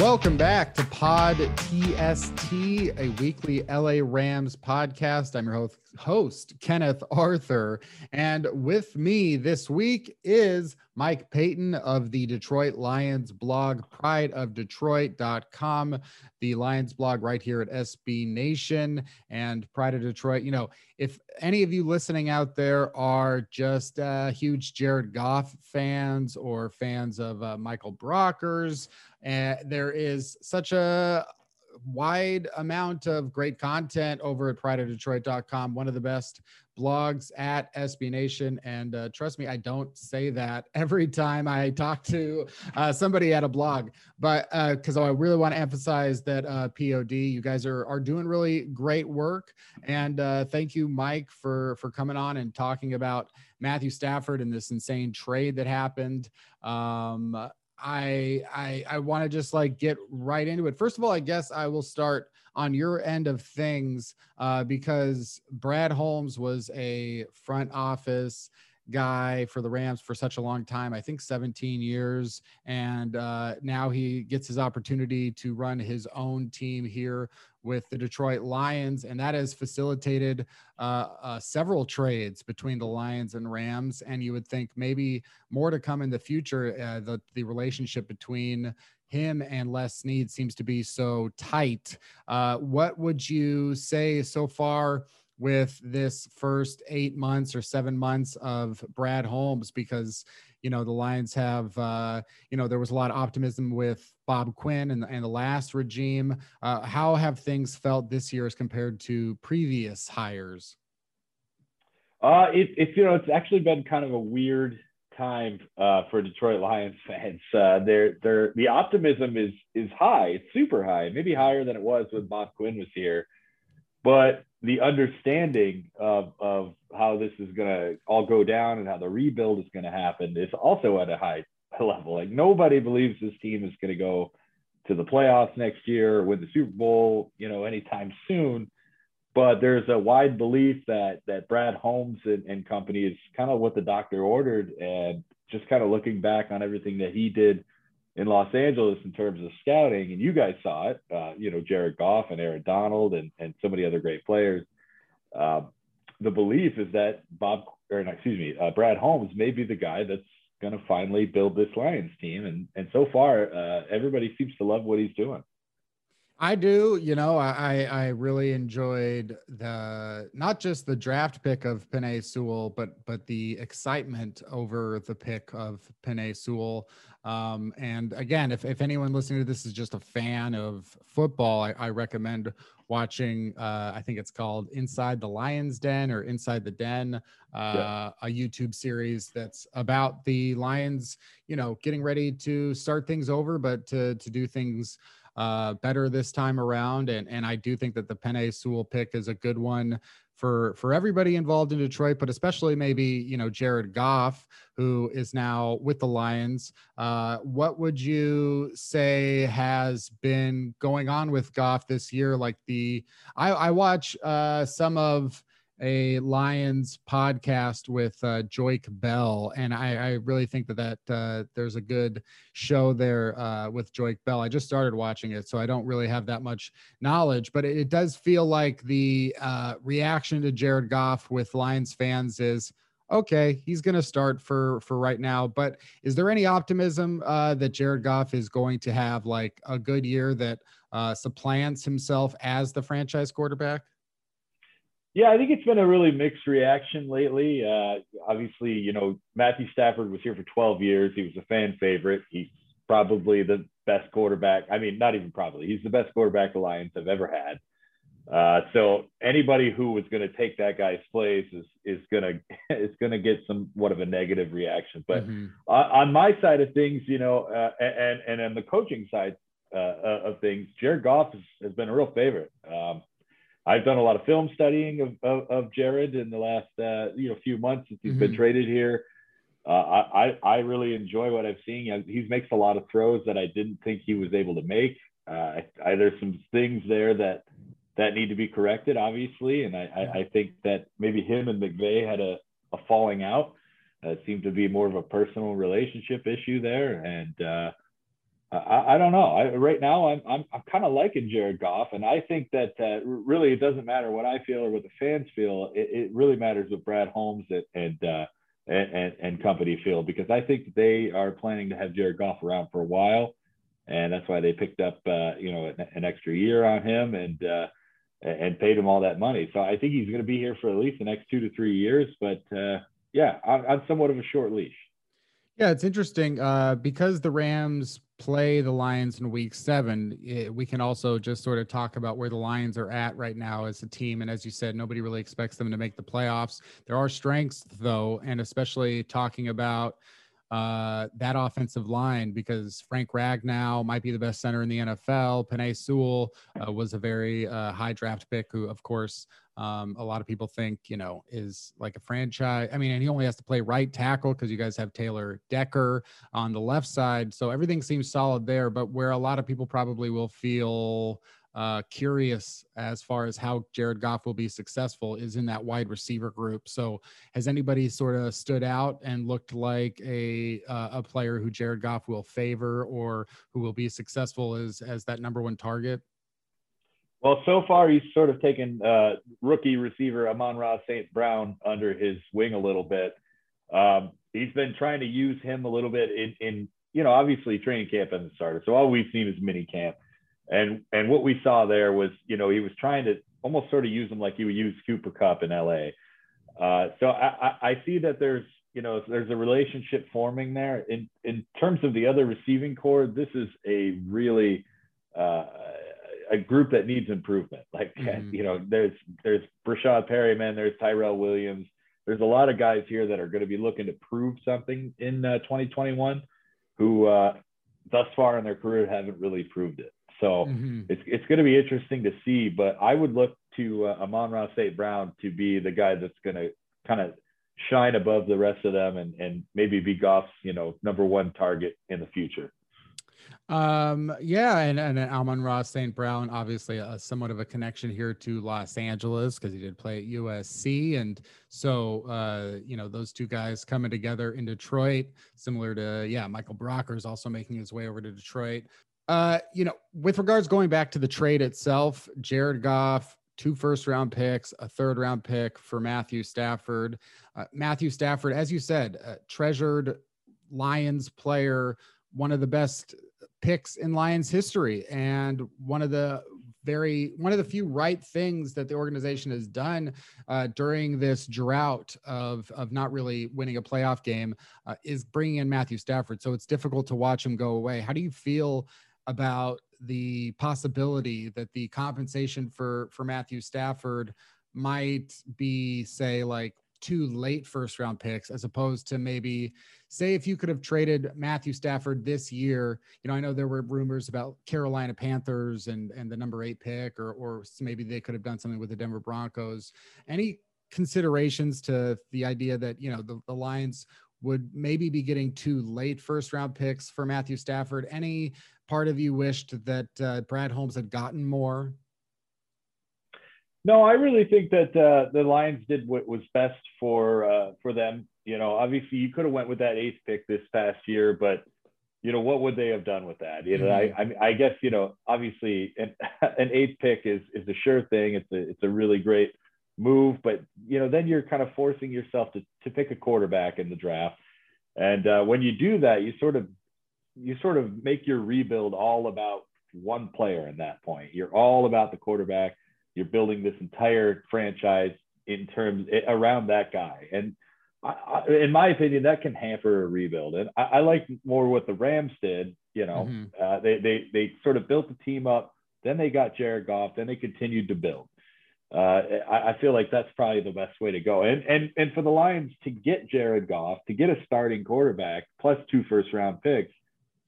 Welcome back to Pod TST, a weekly LA Rams podcast. I'm your host, host, Kenneth Arthur. And with me this week is Mike Payton of the Detroit Lions blog, prideofdetroit.com, the Lions blog right here at SB Nation and Pride of Detroit. You know, if any of you listening out there are just uh, huge Jared Goff fans or fans of uh, Michael Brockers, and there is such a wide amount of great content over at prideofdetroit.com one of the best blogs at SB Nation. And uh, trust me, I don't say that every time I talk to uh, somebody at a blog, but because uh, I really want to emphasize that uh, POD, you guys are are doing really great work. And uh, thank you, Mike, for for coming on and talking about Matthew Stafford and this insane trade that happened. Um, I I I want to just like get right into it. First of all, I guess I will start on your end of things uh, because Brad Holmes was a front office guy for the Rams for such a long time. I think 17 years, and uh, now he gets his opportunity to run his own team here with the Detroit Lions, and that has facilitated uh, uh, several trades between the Lions and Rams. And you would think maybe more to come in the future. Uh, the the relationship between him and Les Snead seems to be so tight. Uh, what would you say so far? With this first eight months or seven months of Brad Holmes because you know the Lions have uh, you know there was a lot of optimism with Bob Quinn and, and the last regime. Uh, how have things felt this year as compared to previous hires? Uh, it, it's you know it's actually been kind of a weird time uh, for Detroit Lions fans. Uh, they're, they're, the optimism is is high. It's super high, maybe higher than it was when Bob Quinn was here. But the understanding of, of how this is going to all go down and how the rebuild is going to happen is also at a high level. Like nobody believes this team is going to go to the playoffs next year win the Super Bowl, you know, anytime soon. But there's a wide belief that that Brad Holmes and, and company is kind of what the doctor ordered, and just kind of looking back on everything that he did in Los Angeles in terms of scouting, and you guys saw it. Uh, you know, Jared Goff and Aaron Donald and and so many other great players. Uh, the belief is that Bob, or excuse me, uh, Brad Holmes may be the guy that's going to finally build this Lions team, and and so far, uh, everybody seems to love what he's doing. I do. You know, I I really enjoyed the not just the draft pick of Penei Sewell, but but the excitement over the pick of Penei Sewell. Um, and again, if if anyone listening to this is just a fan of football, I, I recommend watching. Uh, I think it's called Inside the Lions Den or Inside the Den, uh, yeah. a YouTube series that's about the Lions. You know, getting ready to start things over, but to to do things uh, better this time around. And and I do think that the Penei Sewell pick is a good one for for everybody involved in Detroit, but especially maybe you know Jared Goff, who is now with the Lions. Uh, what would you say has been going on with Goff this year? Like the I, I watch uh, some of a Lions podcast with uh, Joique Bell, and I, I, really think that that uh, there's a good show there uh, with Joique Bell. I just started watching it, so I don't really have that much knowledge, but it, it does feel like the uh, reaction to Jared Goff with Lions fans is okay. He's going to start for for right now, but is there any optimism uh, that Jared Goff is going to have like a good year that uh, supplants himself as the franchise quarterback? Yeah, I think it's been a really mixed reaction lately. Uh, obviously, you know, Matthew Stafford was here for 12 years. He was a fan favorite. He's probably the best quarterback. I mean, not even probably. He's the best quarterback the Lions have ever had. Uh, so anybody who was going to take that guy's place is is going to is going to get somewhat of a negative reaction. But mm-hmm. on my side of things, you know, uh, and and on the coaching side uh, uh, of things, Jared Goff has, has been a real favorite. Um, I've done a lot of film studying of, of, of Jared in the last uh, you know few months since he's mm-hmm. been traded here. Uh, I, I really enjoy what I've seen. He makes a lot of throws that I didn't think he was able to make. Uh, I, I, there's some things there that that need to be corrected, obviously, and I, I, I think that maybe him and McVay had a, a falling out. Uh, it seemed to be more of a personal relationship issue there, and uh, I, I don't know. I, right now, I'm I'm, I'm kind of liking Jared Goff, and I think that uh, really it doesn't matter what I feel or what the fans feel. It, it really matters what Brad Holmes and and, uh, and and company feel because I think they are planning to have Jared Goff around for a while, and that's why they picked up uh, you know an, an, extra year on him and uh, and paid him all that money. So I think he's going to be here for at least the next two to three years. But uh, yeah, I'm, I'm somewhat of a short leash. Yeah, it's interesting uh, because the Rams play the Lions in week seven, it, we can also just sort of talk about where the Lions are at right now as a team. And as you said, nobody really expects them to make the playoffs. There are strengths, though, and especially talking about uh, that offensive line because Frank Ragnow might be the best center in the NFL. Penei Sewell uh, was a very uh, high draft pick who, of course, um, a lot of people think, you know, is like a franchise. I mean, and he only has to play right tackle because you guys have Taylor Decker on the left side. So everything seems solid there. But where a lot of people probably will feel uh, curious as far as how Jared Goff will be successful is in that wide receiver group. So has anybody sort of stood out and looked like a uh, a player who Jared Goff will favor or who will be successful as as that number one target? Well, so far he's sort of taken uh, rookie receiver Amon-Ra St. Brown under his wing a little bit. Um, he's been trying to use him a little bit in, in you know, obviously training camp and the starter. So all we've seen is mini camp. And and what we saw there was, you know, he was trying to almost sort of use him like he would use Cooper Kupp in LA. Uh, so I, I, I see that there's, you know, there's a relationship forming there. In in terms of the other receiving corps, this is a really uh, a group that needs improvement. Like mm-hmm. you know, there's there's Breshad Perriman, there's Tyrell Williams. There's a lot of guys here that are going to be looking to prove something in uh, 2021, who uh, thus far in their career haven't really proved it. So mm-hmm. it's it's going to be interesting to see. But I would look to uh, Amon-Ra St. Brown to be the guy that's going to kind of shine above the rest of them and and maybe be Goff's you know number one target in the future. Um, yeah, and, and Amon-Ra St. Brown, obviously a, somewhat of a connection here to Los Angeles because he did play at USC. And so, uh, you know, those two guys coming together in Detroit, similar to, yeah, Michael Brocker is also making his way over to Detroit. Uh, you know, with regards going back to the trade itself, Jared Goff, two first round picks, a third round pick for Matthew Stafford. Uh, Matthew Stafford, as you said, treasured Lions player, one of the best picks in Lions history, and one of the very one of the few right things that the organization has done uh, during this drought of of not really winning a playoff game uh, is bringing in Matthew Stafford. So it's difficult to watch him go away. How do you feel about the possibility that the compensation for for Matthew Stafford might be say like two late first round picks as opposed to maybe say if you could have traded Matthew Stafford this year, you know, I know there were rumors about Carolina Panthers and and the number 8 pick or or maybe they could have done something with the Denver Broncos. Any considerations to the idea that, you know, the, the Lions would maybe be getting two late first round picks for Matthew Stafford. Any part of you wished that uh, Brad Holmes had gotten more no, I really think that uh, the Lions did what was best for uh, for them. You know, obviously you could have went with that eighth pick this past year, but you know what would they have done with that? You know, mm-hmm. I, I, I guess you know obviously an, an eighth pick is is a sure thing. It's a it's a really great move, but you know then you're kind of forcing yourself to to pick a quarterback in the draft, and uh, when you do that, you sort of you sort of make your rebuild all about one player at that point. You're all about the quarterback you're building this entire franchise in terms around that guy. And I, I, in my opinion, that can hamper a rebuild. And I, I like more what the Rams did. You know, mm-hmm. uh, they they they sort of built the team up. Then they got Jared Goff. Then they continued to build. Uh, I, I, feel like that's probably the best way to go. And and and for the Lions to get Jared Goff, to get a starting quarterback plus two first round picks,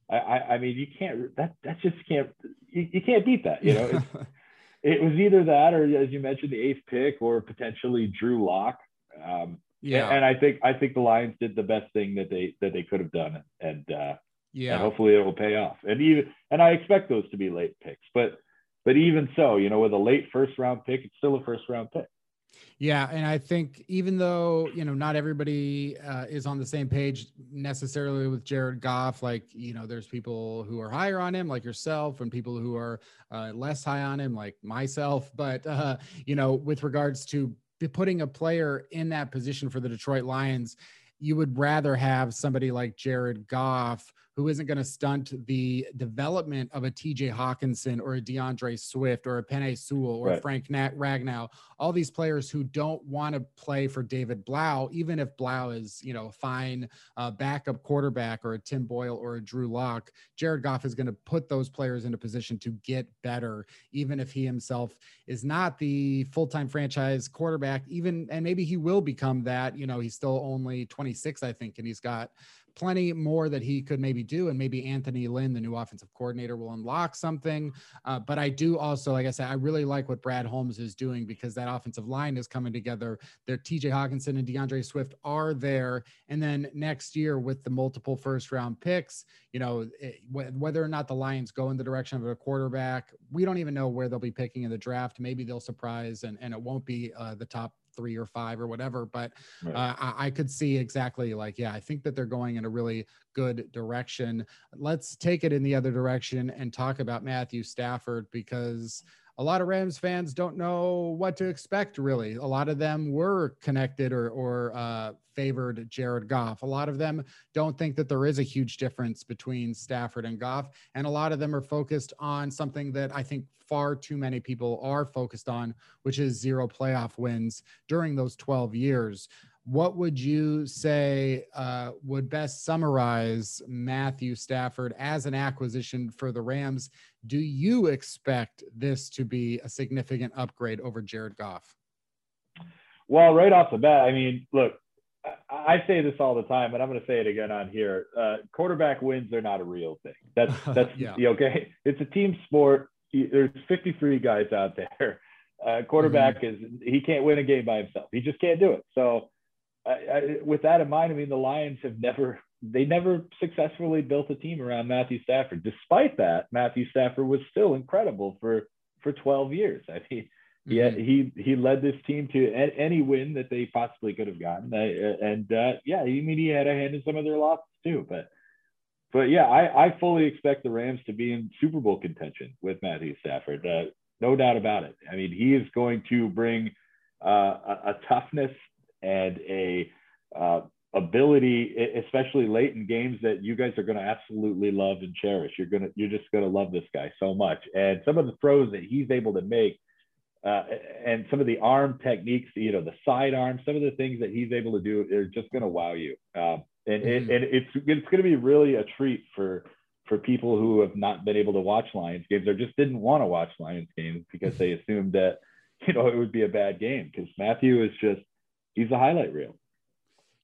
I, I, I mean you can't that that just can't you, you can't beat that. You know, it was either that or as you mentioned the eighth pick or potentially Drew Lock. Um, yeah, and, and, I think I think the Lions did the best thing that they that they could have done, and uh, yeah, and hopefully it will pay off. And even and I expect those to be late picks, but but even so, you know, with a late first round pick, it's still a first round pick. Yeah, and I think even though you know not everybody uh, is on the same page necessarily with Jared Goff, like you know, there's people who are higher on him, like yourself, and people who are uh, less high on him, like myself. But uh, you know, with regards to putting a player in that position for the Detroit Lions, you would rather have somebody like Jared Goff who isn't going to stunt the development of a TJ Hockenson or a DeAndre Swift or a Penei Sewell or right. Frank Nat- Ragnow, all these players who don't want to play for David Blough, even if Blough is, you know, a fine uh, backup quarterback or a Tim Boyle or a Drew Lock, Jared Goff is going to put those players in a position to get better, even if he himself is not the full-time franchise quarterback, even, and maybe he will become that, you know, he's still only 26, I think, and he's got plenty more that he could maybe do. And maybe Anthony Lynn, the new offensive coordinator, will unlock something. Uh, but I do also, like I said, I really like what Brad Holmes is doing because that offensive line is coming together. Their TJ Hockenson and DeAndre Swift are there. And then next year, with the multiple first round picks, you know, it, whether or not the Lions go in the direction of a quarterback, we don't even know where they'll be picking in the draft. Maybe they'll surprise and, and it won't be uh, the top three or five or whatever. But right. uh, I, I, could see exactly like, yeah, I think that they're going in a really good direction. Let's take it in the other direction and talk about Matthew Stafford because a lot of Rams fans don't know what to expect, really. A lot of them were connected or, or uh, favored Jared Goff. A lot of them don't think that there is a huge difference between Stafford and Goff. And a lot of them are focused on something that I think far too many people are focused on, which is zero playoff wins during those 12 years what would you say uh, would best summarize Matthew Stafford as an acquisition for the Rams? Do you expect this to be a significant upgrade over Jared Goff? Well, right off the bat, I mean, look, I say this all the time, and I'm going to say it again on here. Uh, quarterback wins are not a real thing. That's that's yeah. okay. It's a team sport. There's 53 guys out there. Uh, quarterback mm-hmm. is he can't win a game by himself. He just can't do it. So I, I, with that in mind, I mean, the Lions have never, they never successfully built a team around Matthew Stafford. Despite that, Matthew Stafford was still incredible for, for 12 years. I mean, mm-hmm. he, he, he led this team to any win that they possibly could have gotten. and uh, yeah, I mean, he had a hand in some of their losses too, but, but yeah, I, I fully expect the Rams to be in Super Bowl contention with Matthew Stafford. Uh, no doubt about it. I mean, he is going to bring uh, a, a toughness and a uh, ability, especially late in games that you guys are going to absolutely love and cherish. You're gonna, you're just going to love this guy so much. And some of the throws that he's able to make, uh, and some of the arm techniques, you know, the side arm, some of the things that he's able to do are just going to wow you. Um, and, mm-hmm. and it's it's going to be really a treat for for people who have not been able to watch Lions games or just didn't want to watch Lions games because they assumed that you know it would be a bad game because Matthew is just he's a highlight reel.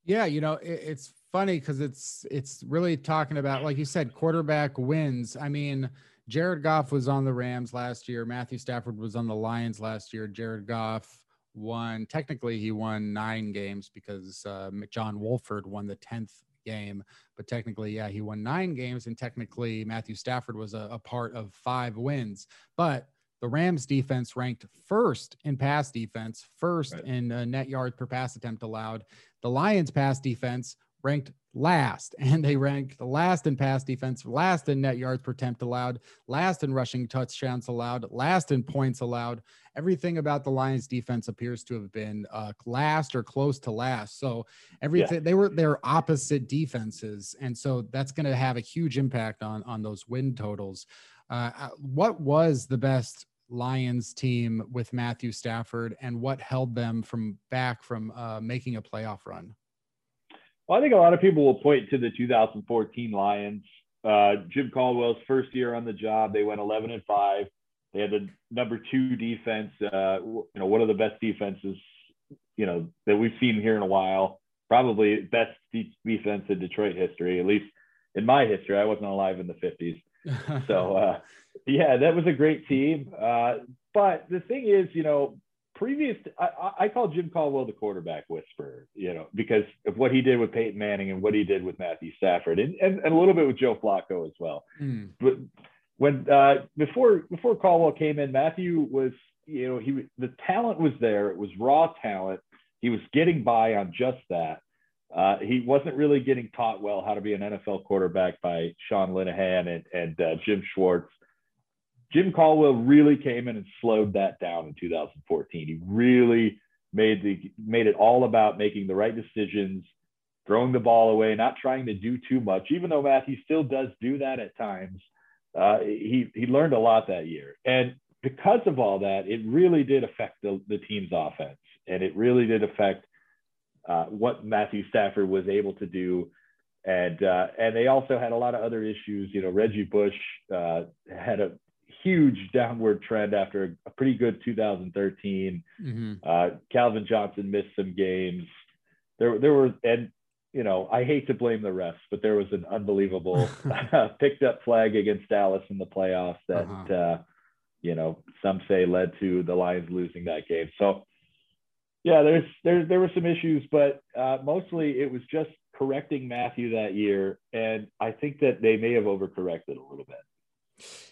Yeah, you know, it, it's funny because it's it's really talking about, like you said, quarterback wins. I mean, Jared Goff was on the Rams last year. Matthew Stafford was on the Lions last year. Jared Goff won. Technically, he won nine games because uh, John Wolford won the tenth game. But technically, yeah, he won nine games, and technically, Matthew Stafford was a, a part of five wins. But the Rams defense ranked first in pass defense, first right. in uh, net yards per pass attempt allowed. The Lions pass defense ranked last, and they ranked the last in pass defense, last in net yards per attempt allowed, last in rushing touchdowns allowed, last in points allowed. Everything about the Lions defense appears to have been uh, last or close to last. So everything yeah. they were they're opposite defenses, and so that's going to have a huge impact on on those win totals. Uh, uh, what was the best Lions team with Matthew Stafford, and what held them from back from uh, making a playoff run? Well, I think a lot of people will point to the 2014 Lions. Uh, Jim Caldwell's first year on the job, they went 11 and five. They had the number two defense. Uh, you know, one of the best defenses, you know, that we've seen here in a while. Probably best defense in Detroit history, at least in my history. I wasn't alive in the 50s so uh, yeah, that was a great team. Uh, but the thing is, you know, previous, I, I call Jim Caldwell the quarterback whisperer, you know, because of what he did with Peyton Manning and what he did with Matthew Stafford and, and, and a little bit with Joe Flacco as well. Mm. But when uh, before before Caldwell came in, Matthew was you know, he the talent was there. It was raw talent. He was getting by on just that. Uh, he wasn't really getting taught well how to be an NFL quarterback by Sean Linehan and, and uh, Jim Schwartz. Jim Caldwell really came in and slowed that down in 2014. He really made the made it all about making the right decisions, throwing the ball away, not trying to do too much. Even though Matthew still does do that at times, uh, he he learned a lot that year, and because of all that, it really did affect the, the team's offense, and it really did affect uh, what Matthew Stafford was able to do. And uh, and they also had a lot of other issues. You know, Reggie Bush uh, had a huge downward trend after a pretty good 2013. Mm-hmm. Uh, Calvin Johnson missed some games. There there were and you know I hate to blame the refs, but there was an unbelievable picked up flag against Dallas in the playoffs that. Uh-huh uh, you know, some say led to the Lions losing that game. So, yeah, there's there there were some issues, but uh, mostly it was just correcting Matthew that year, and I think that they may have overcorrected a little bit.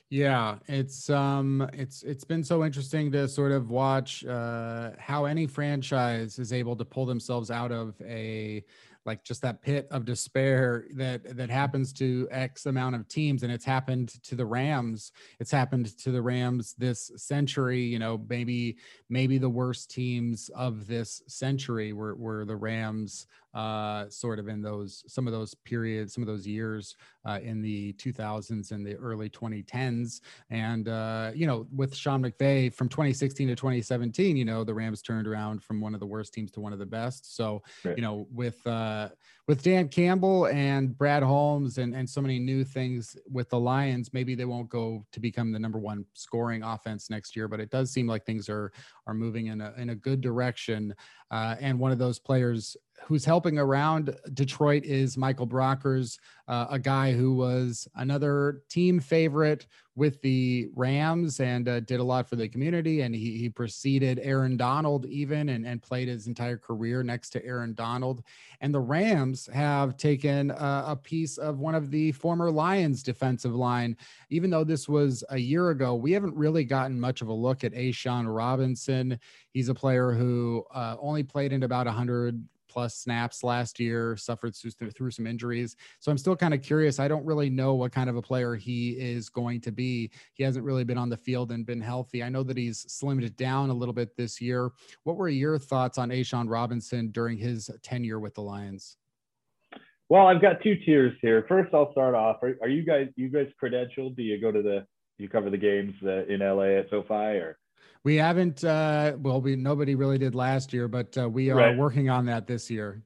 Yeah, it's um it's it's been so interesting to sort of watch uh how any franchise is able to pull themselves out of a like just that pit of despair that that happens to x amount of teams and it's happened to the rams. It's happened to the rams this century you know maybe maybe the worst teams of this century were, were the rams uh, sort of in those some of those periods, some of those years uh, in the 2000s and the early 2010s. And uh, you know, with Sean McVay from 2016 to 2017, you know, the Rams turned around from one of the worst teams to one of the best. So right. you know, with uh, with Dan Campbell and Brad Holmes and and so many new things with the Lions, maybe they won't go to become the number one scoring offense next year, but it does seem like things are are moving in a in a good direction. Uh, and one of those players who's helping around Detroit is Michael Brockers, uh, a guy who was another team favorite with the Rams and uh, did a lot for the community. And he, he preceded Aaron Donald even and, and played his entire career next to Aaron Donald. And the Rams have taken a, a piece of one of the former Lions defensive line. Even though this was a year ago, we haven't really gotten much of a look at A'Shawn Robinson. He's a player who uh, only played in about 100 plus snaps last year, suffered through some injuries. So I'm still kind of curious. I don't really know what kind of a player he is going to be. He hasn't really been on the field and been healthy. I know that he's slimmed it down a little bit this year. What were your thoughts on A'Shawn Robinson during his tenure with the Lions? Well, I've got two tiers here. First, I'll start off. Are, are you guys you guys credentialed? Do you go to the you cover the games uh, in LA at SoFi or? We haven't. Uh, well, we nobody really did last year, but uh, we are right. working on that this year.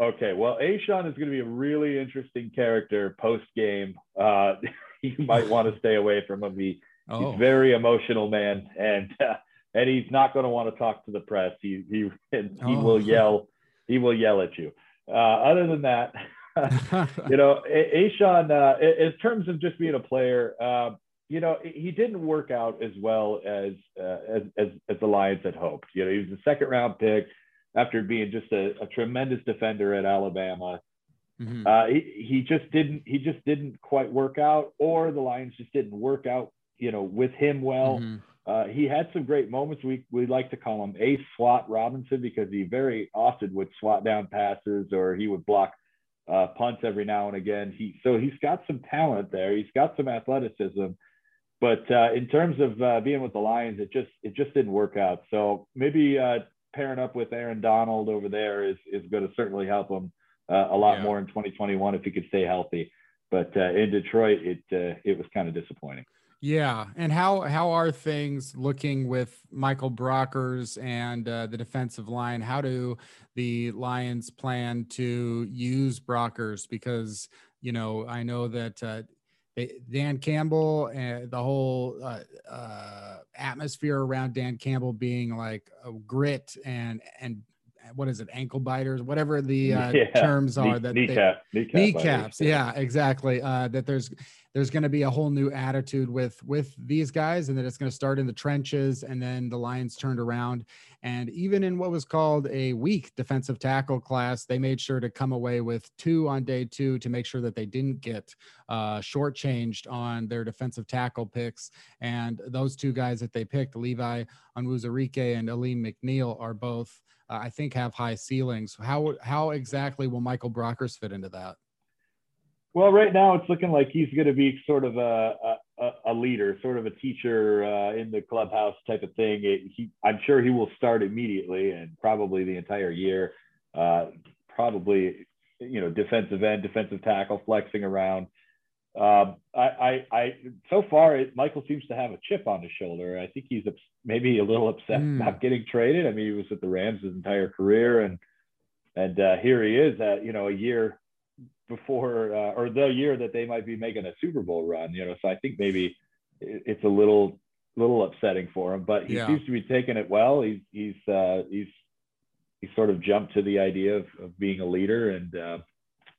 Okay. Well, A'Shawn is going to be a really interesting character post game. Uh, you might want to stay away from him. He, oh. He's very emotional man, and uh, and he's not going to want to talk to the press. He he he oh. will yell. He will yell at you. Uh, other than that. you know, A'Shawn, uh, in terms of just being a player, uh, you know, he didn't work out as well as, uh, as, as, as the Lions had hoped. You know, he was a second round pick after being just a, a tremendous defender at Alabama. Mm-hmm. Uh, he, he just didn't he just didn't quite work out, or the Lions just didn't work out, you know, with him well. Mm-hmm. Uh, he had some great moments. We we like to call him Ace Slot Robinson because he very often would slot down passes or he would block uh, punts every now and again. He so he's got some talent there. He's got some athleticism but uh, in terms of uh, being with the Lions, it just it just didn't work out. So maybe uh, pairing up with Aaron Donald over there is is going to certainly help him uh, a lot yeah. more in 2021 if he could stay healthy. But uh, in Detroit, it uh, it was kind of disappointing. Yeah, and how how are things looking with Michael Brockers and the defensive line? How do the Lions plan to use Brockers? Because you know I know that Dan Campbell and the whole uh, uh, atmosphere around Dan Campbell being like a grit and and what is it ankle biters whatever the uh, yeah. terms are that kneecap, they, kneecap kneecaps yeah exactly uh, that there's there's going to be a whole new attitude with with these guys, and that it's going to start in the trenches, and then the Lions turned around. And even in what was called a weak defensive tackle class, they made sure to come away with two on day two to make sure that they didn't get uh, shortchanged on their defensive tackle picks. And those two guys that they picked, Levi Onwuzurike and Alim McNeill are both, uh, I think, have high ceilings. How how exactly will Michael Brockers fit into that? Well, right now it's looking like he's going to be sort of a, a, a leader, sort of a teacher uh, in the clubhouse type of thing. It, he, I'm sure he will start immediately and probably the entire year. Uh, probably, you know, defensive end, defensive tackle, flexing around. Um, I, I, I, so far, it, Michael seems to have a chip on his shoulder. I think he's maybe a little upset mm. about getting traded. I mean, he was at the Rams his entire career, and and uh, here he is at you know a year before uh, or the year that they might be making a Super Bowl run. You know, so I think maybe it's a little little upsetting for him, but he yeah. seems to be taking it well. He's he's uh, he's he's sort of jumped to the idea of, of being a leader and. Uh,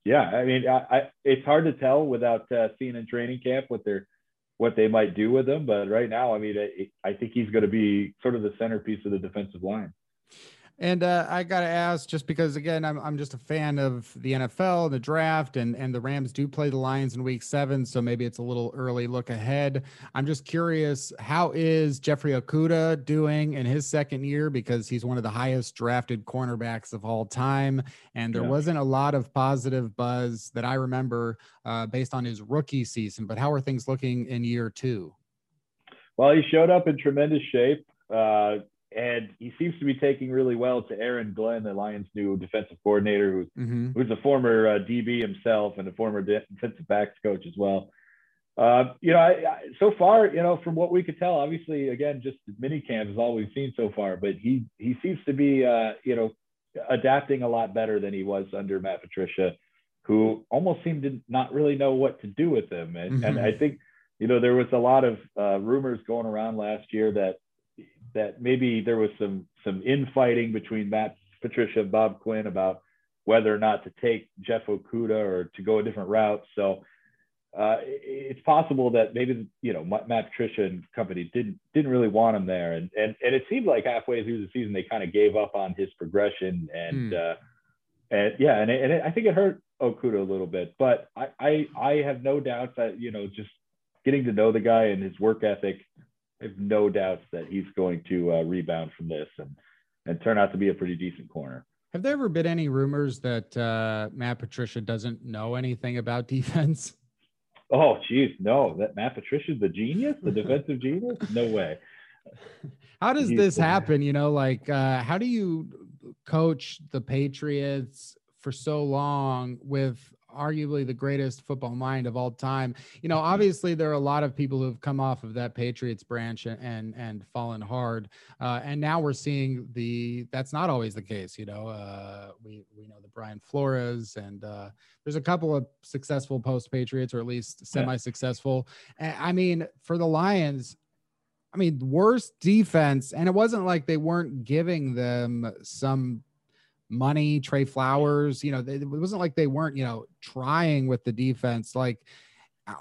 yeah, I mean, I, I, it's hard to tell without uh, seeing in training camp what they're what they might do with him. But right now, I mean, I, I think he's going to be sort of the centerpiece of the defensive line. And uh, I got to ask, just because again, I'm I'm just a fan of the NFL, the draft, and and the Rams do play the Lions in Week Seven, so maybe it's a little early look ahead. I'm just curious, how is Jeffrey Okudah doing in his second year? Because he's one of the highest drafted cornerbacks of all time, and there yeah. wasn't a lot of positive buzz that I remember uh, based on his rookie season. But how are things looking in year two? Well, he showed up in tremendous shape. Uh, and he seems to be taking really well to Aaron Glenn, the Lions' new defensive coordinator, who's mm-hmm. who's a former uh, DB himself and a former defensive backs coach as well. Uh, you know, I, I, so far, you know, from what we could tell, obviously, again, just mini camp is all we've seen so far. But he he seems to be, uh, you know, adapting a lot better than he was under Matt Patricia, who almost seemed to not really know what to do with him. And, mm-hmm. and I think, you know, there was a lot of uh, rumors going around last year that that maybe there was some some infighting between Matt Patricia and Bob Quinn about whether or not to take Jeff Okudah or to go a different route. So uh, it's possible that maybe you know Matt Patricia and company didn't didn't really want him there, and and and it seemed like halfway through the season they kind of gave up on his progression, and mm. uh, and yeah, and, it, and it, I think it hurt Okudah a little bit, but I, I I have no doubt that you know just getting to know the guy and his work ethic I have no doubts that he's going to uh, rebound from this and and turn out to be a pretty decent corner. Have there ever been any rumors that uh, Matt Patricia doesn't know anything about defense? Oh, geez, no. That Matt Patricia's the genius, the defensive genius? No way. How does he's, this happen? You know, like uh, how do you coach the Patriots for so long with arguably the greatest football mind of all time. You know, obviously there are a lot of people who've come off of that Patriots branch and and, and fallen hard, uh, and now we're seeing the that's not always the case. You know, uh, we we know the Brian Flores and uh, there's a couple of successful post Patriots or at least semi successful. I mean, for the Lions. I mean, worst defense, and it wasn't like they weren't giving them some money, Trey Flowers. You know, it wasn't like they weren't, you know, trying with the defense. Like,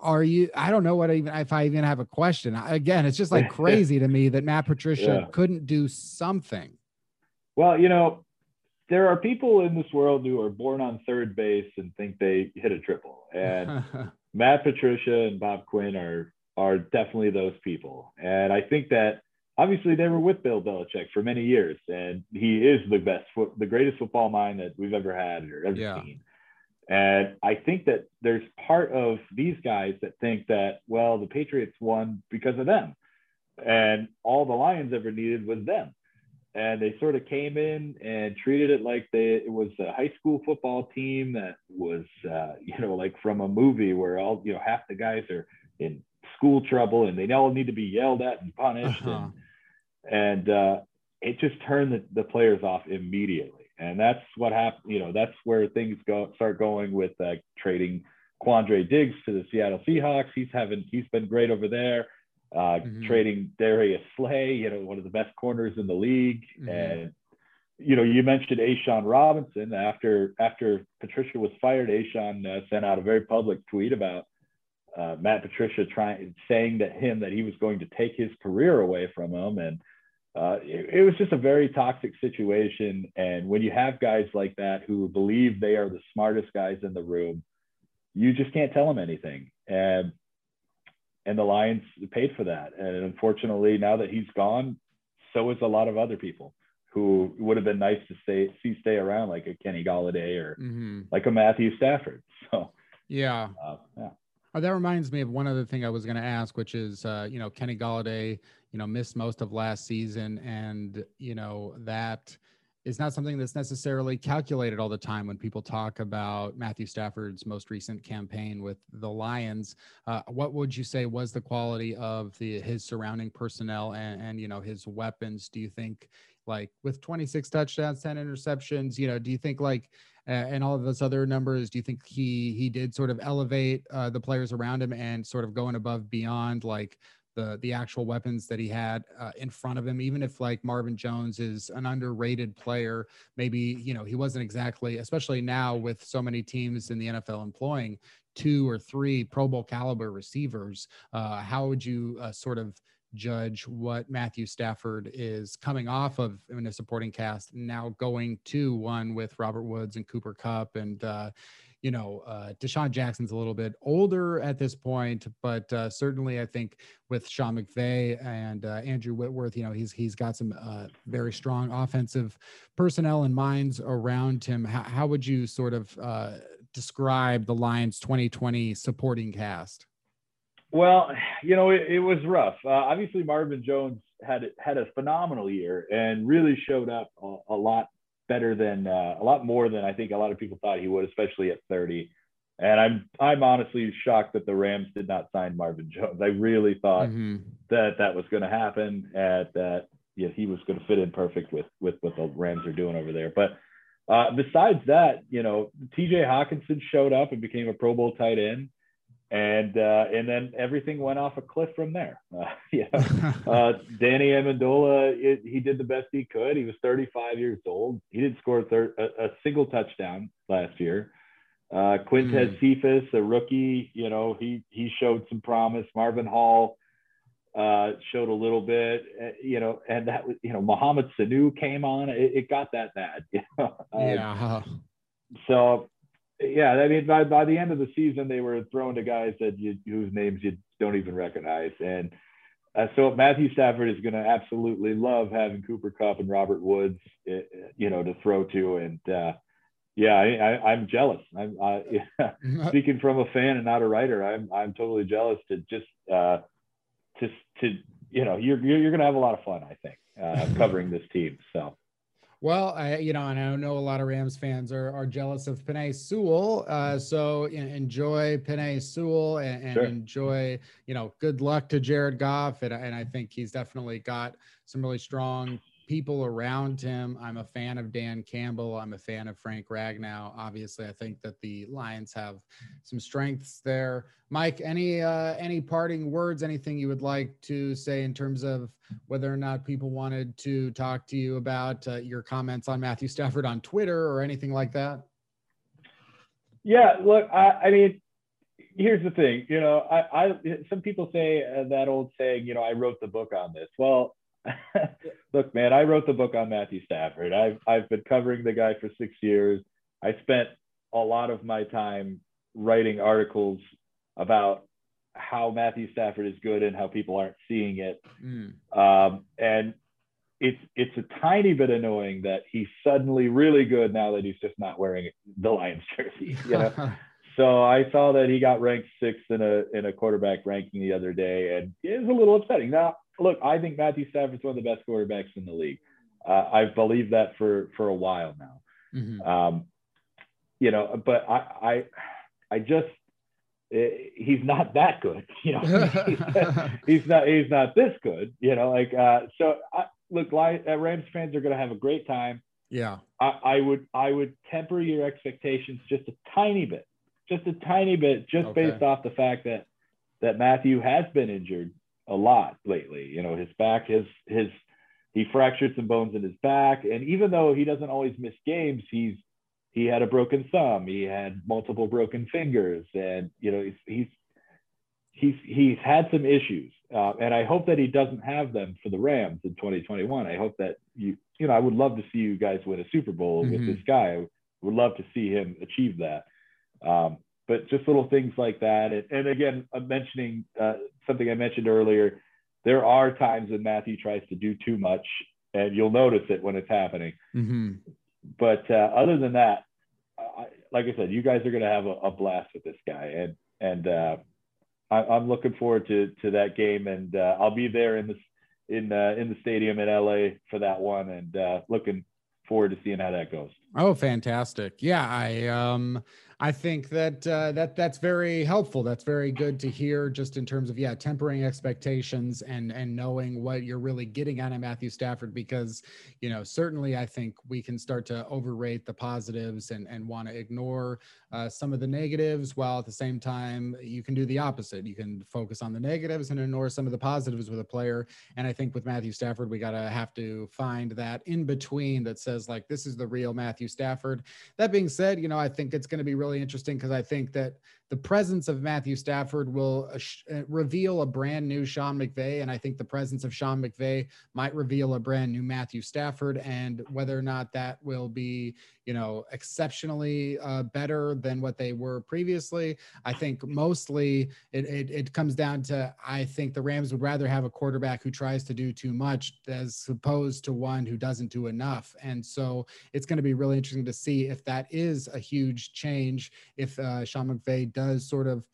are you? I don't know what I even if I even have a question. Again, it's just like crazy to me that Matt Patricia yeah. couldn't do something. Well, you know, there are people in this world who are born on third base and think they hit a triple, and Matt Patricia and Bob Quinn are are definitely those people. And I think that obviously they were with Bill Belichick for many years, and he is the best, the greatest football mind that we've ever had or ever yeah. seen. And I think that there's part of these guys that think that, well, the Patriots won because of them. And all the Lions ever needed was them. And they sort of came in and treated it like they, it was a high school football team that was, uh, you know, like from a movie where all, you know, half the guys are in school trouble and they all need to be yelled at and punished. Uh-huh. And, and uh, it just turned the, the players off immediately. And that's what happened. You know, that's where things go start going with uh, trading Quandre Diggs to the Seattle Seahawks. He's having he's been great over there. Uh, mm-hmm. Trading Darius Slay, you know, one of the best corners in the league, mm-hmm. and you know, you mentioned A'Shawn Robinson. After after Patricia was fired, A'Shawn uh, sent out a very public tweet about uh, Matt Patricia trying saying to him that he was going to take his career away from him, and uh, it, it, was just a very toxic situation. And when you have guys like that who believe they are the smartest guys in the room, you just can't tell them anything. And and the Lions paid for that. And unfortunately, now that he's gone, so is a lot of other people who would have been nice to stay see stay around, like a Kenny Golladay or mm-hmm. like a Matthew Stafford. So yeah, uh, yeah. Oh, that reminds me of one other thing I was going to ask, which is, uh, you know, Kenny Golladay, you know, missed most of last season, and you know that is not something that's necessarily calculated all the time when people talk about Matthew Stafford's most recent campaign with the Lions. Uh, what would you say was the quality of the his surrounding personnel and, and you know his weapons? Do you think like with 26 touchdowns, 10 interceptions, you know, do you think like uh, and all of those other numbers, do you think he he did sort of elevate uh, the players around him and sort of going above beyond like the the actual weapons that he had uh, in front of him? Even if like Marvin Jones is an underrated player maybe you know he wasn't exactly especially now with so many teams in the NFL employing two or three pro bowl caliber receivers uh, how would you uh, sort of judge what Matthew Stafford is coming off of in a supporting cast now going to one with Robert Woods and Cooper Kupp and uh, you know, uh, DeSean Jackson's a little bit older at this point, but uh, certainly I think with Sean McVay and uh, Andrew Whitworth, you know, he's he's got some uh, very strong offensive personnel and minds around him. How, how would you sort of uh, describe the Lions 2020 supporting cast? Well, you know, it, it was rough. Uh, obviously, Marvin Jones had had a phenomenal year and really showed up a, a lot better than uh, a lot more than I think a lot of people thought he would, especially at 30. And I'm I'm honestly shocked that the Rams did not sign Marvin Jones. I really thought mm-hmm. that that was going to happen, and that yeah, he was going to fit in perfect with with what the Rams are doing over there. But uh, besides that, you know, T.J. Hockenson showed up and became a Pro Bowl tight end and uh, and then everything went off a cliff from there. Uh, yeah, uh, Danny Amendola, it, he did the best he could. He was 35 years old. He didn't score thir- a, a, single touchdown last year. Uh, Quintez mm. Cephus, a rookie, you know, he he showed some promise. Marvin Hall uh, showed a little bit, uh, you know, and that was, you know, Mohamed Sanu came on. It, it got that bad. You know? yeah. So yeah, I mean, by, by the end of the season, they were thrown to guys that you, whose names you don't even recognize. And uh, so Matthew Stafford is going to absolutely love having Cooper Kupp and Robert Woods, uh, you know, to throw to. And uh, yeah, I, am jealous. I'm yeah, speaking from a fan and not a writer. I'm I'm totally jealous to just uh, to to you know you're you're going to have a lot of fun. I think uh, covering this team. So. Well, I, you know, and I know a lot of Rams fans are, are jealous of Penei Sewell. Uh, so enjoy Penei Sewell and, and sure. enjoy, you know, good luck to Jared Goff. And, and I think he's definitely got some really strong people around him. I'm a fan of Dan Campbell. I'm a fan of Frank Ragnow. Obviously, I think that the Lions have some strengths there. Mike, any uh, any parting words? Anything you would like to say in terms of whether or not people wanted to talk to you about uh, your comments on Matthew Stafford on Twitter or anything like that? Yeah, look, I, I mean, here's the thing. You know, I, I some people say uh, that old saying, you know, I wrote the book on this. Well, Look, man, I wrote the book on Matthew Stafford. I've I've been covering the guy for six years. I spent a lot of my time writing articles about how Matthew Stafford is good and how people aren't seeing it. Mm. Um, and it's it's a tiny bit annoying that he's suddenly really good now that he's just not wearing the Lions jersey. You know? so I saw that he got ranked sixth in a in a quarterback ranking the other day, and it was a little upsetting. Now look, I think Matthew Stafford's one of the best quarterbacks in the league. Uh, I've believed that for for a while now. Mm-hmm. Um, you know, but I I, I just eh, he's not that good. You know, he's, he's, not he's not this good. You know, like uh, so. I, look, uh, Rams fans are going to have a great time. Yeah, I, I, would I would temper your expectations just a tiny bit, just a tiny bit, just okay. based off the fact that that Matthew has been injured a lot lately. You know, his back, his his he fractured some bones in his back, and even though he doesn't always miss games, he's he had a broken thumb, he had multiple broken fingers, and you know he's, he's he's he's had some issues, uh, and I hope that he doesn't have them for the Rams in 2021. I hope that you you know I would love to see you guys win a Super Bowl mm-hmm. with this guy. I would love to see him achieve that. Um, but just little things like that, and, and again, I'm mentioning uh, something I mentioned earlier. There are times when Matthew tries to do too much, and you'll notice it when it's happening. Mm-hmm. But uh, other than that, I, like I said, you guys are going to have a, a, blast with this guy, and and uh, I, am looking forward to to that game, and uh, I'll be there in the in uh, in the stadium in LA for that one, and uh, looking forward to seeing how that goes. Oh, fantastic! Yeah, I um I think that uh, that that's very helpful. That's very good to hear, just in terms of yeah, tempering expectations and and knowing what you're really getting out of Matthew Stafford. Because you know, certainly, I think we can start to overrate the positives and and want to ignore uh, some of the negatives, while at the same time you can do the opposite. You can focus on the negatives and ignore some of the positives with a player. And I think with Matthew Stafford, we gotta have to find that in between that says like this is the real Matthew Stafford. That being said, you know, I think it's to be really really interesting because I think that the presence of Matthew Stafford will uh, uh, reveal a brand new Sean McVay. And I think the presence of Sean McVay might reveal a brand new Matthew Stafford. And whether or not that will be, you know, exceptionally uh, better than what they were previously, I think mostly it, it, it comes down to I think the Rams would rather have a quarterback who tries to do too much as opposed to one who doesn't do enough. And so it's going to be really interesting to see if that is a huge change, if uh, Sean McVay does does sort of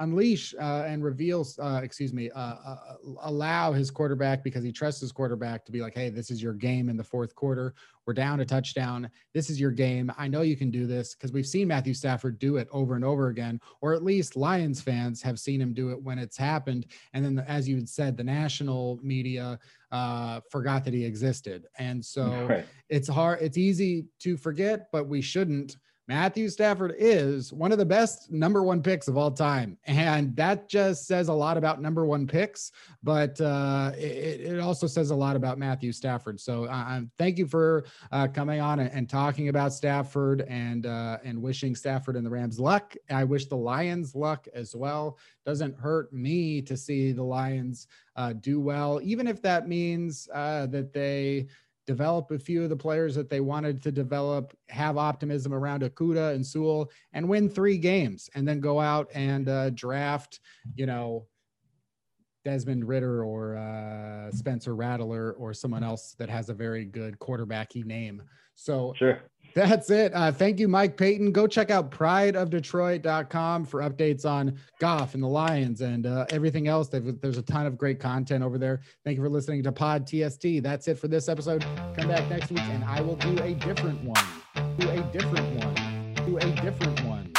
unleash uh, and reveals, uh, excuse me, uh, uh, allow his quarterback because he trusts his quarterback to be like, hey, this is your game in the fourth quarter. We're down a touchdown. This is your game. I know you can do this because we've seen Matthew Stafford do it over and over again, or at least Lions fans have seen him do it when it's happened. And then, as you had said, the national media uh, forgot that he existed. And so right. it's hard, it's easy to forget, but we shouldn't Matthew Stafford is one of the best number one picks of all time. And that just says a lot about number one picks, but uh, it, it, also says a lot about Matthew Stafford. So uh, thank you for uh, coming on and, and, talking about Stafford and, uh, and wishing Stafford and the Rams luck. I wish the Lions luck as well. Doesn't hurt me to see the Lions uh, do well, even if that means uh, that they develop a few of the players that they wanted to develop, have optimism around Okudah and Sewell, and win three games, and then go out and uh, draft, you know, Desmond Ridder or uh, Spencer Rattler or someone else that has a very good quarterbacky name. So sure. That's it. Uh, thank you, Mike Payton. Go check out prideofdetroit.com for updates on Goff and the Lions and uh, everything else. They've, there's a ton of great content over there. Thank you for listening to Pod TST. That's it for this episode. Come back next week and I will do a different one. Do a different one. Do a different one.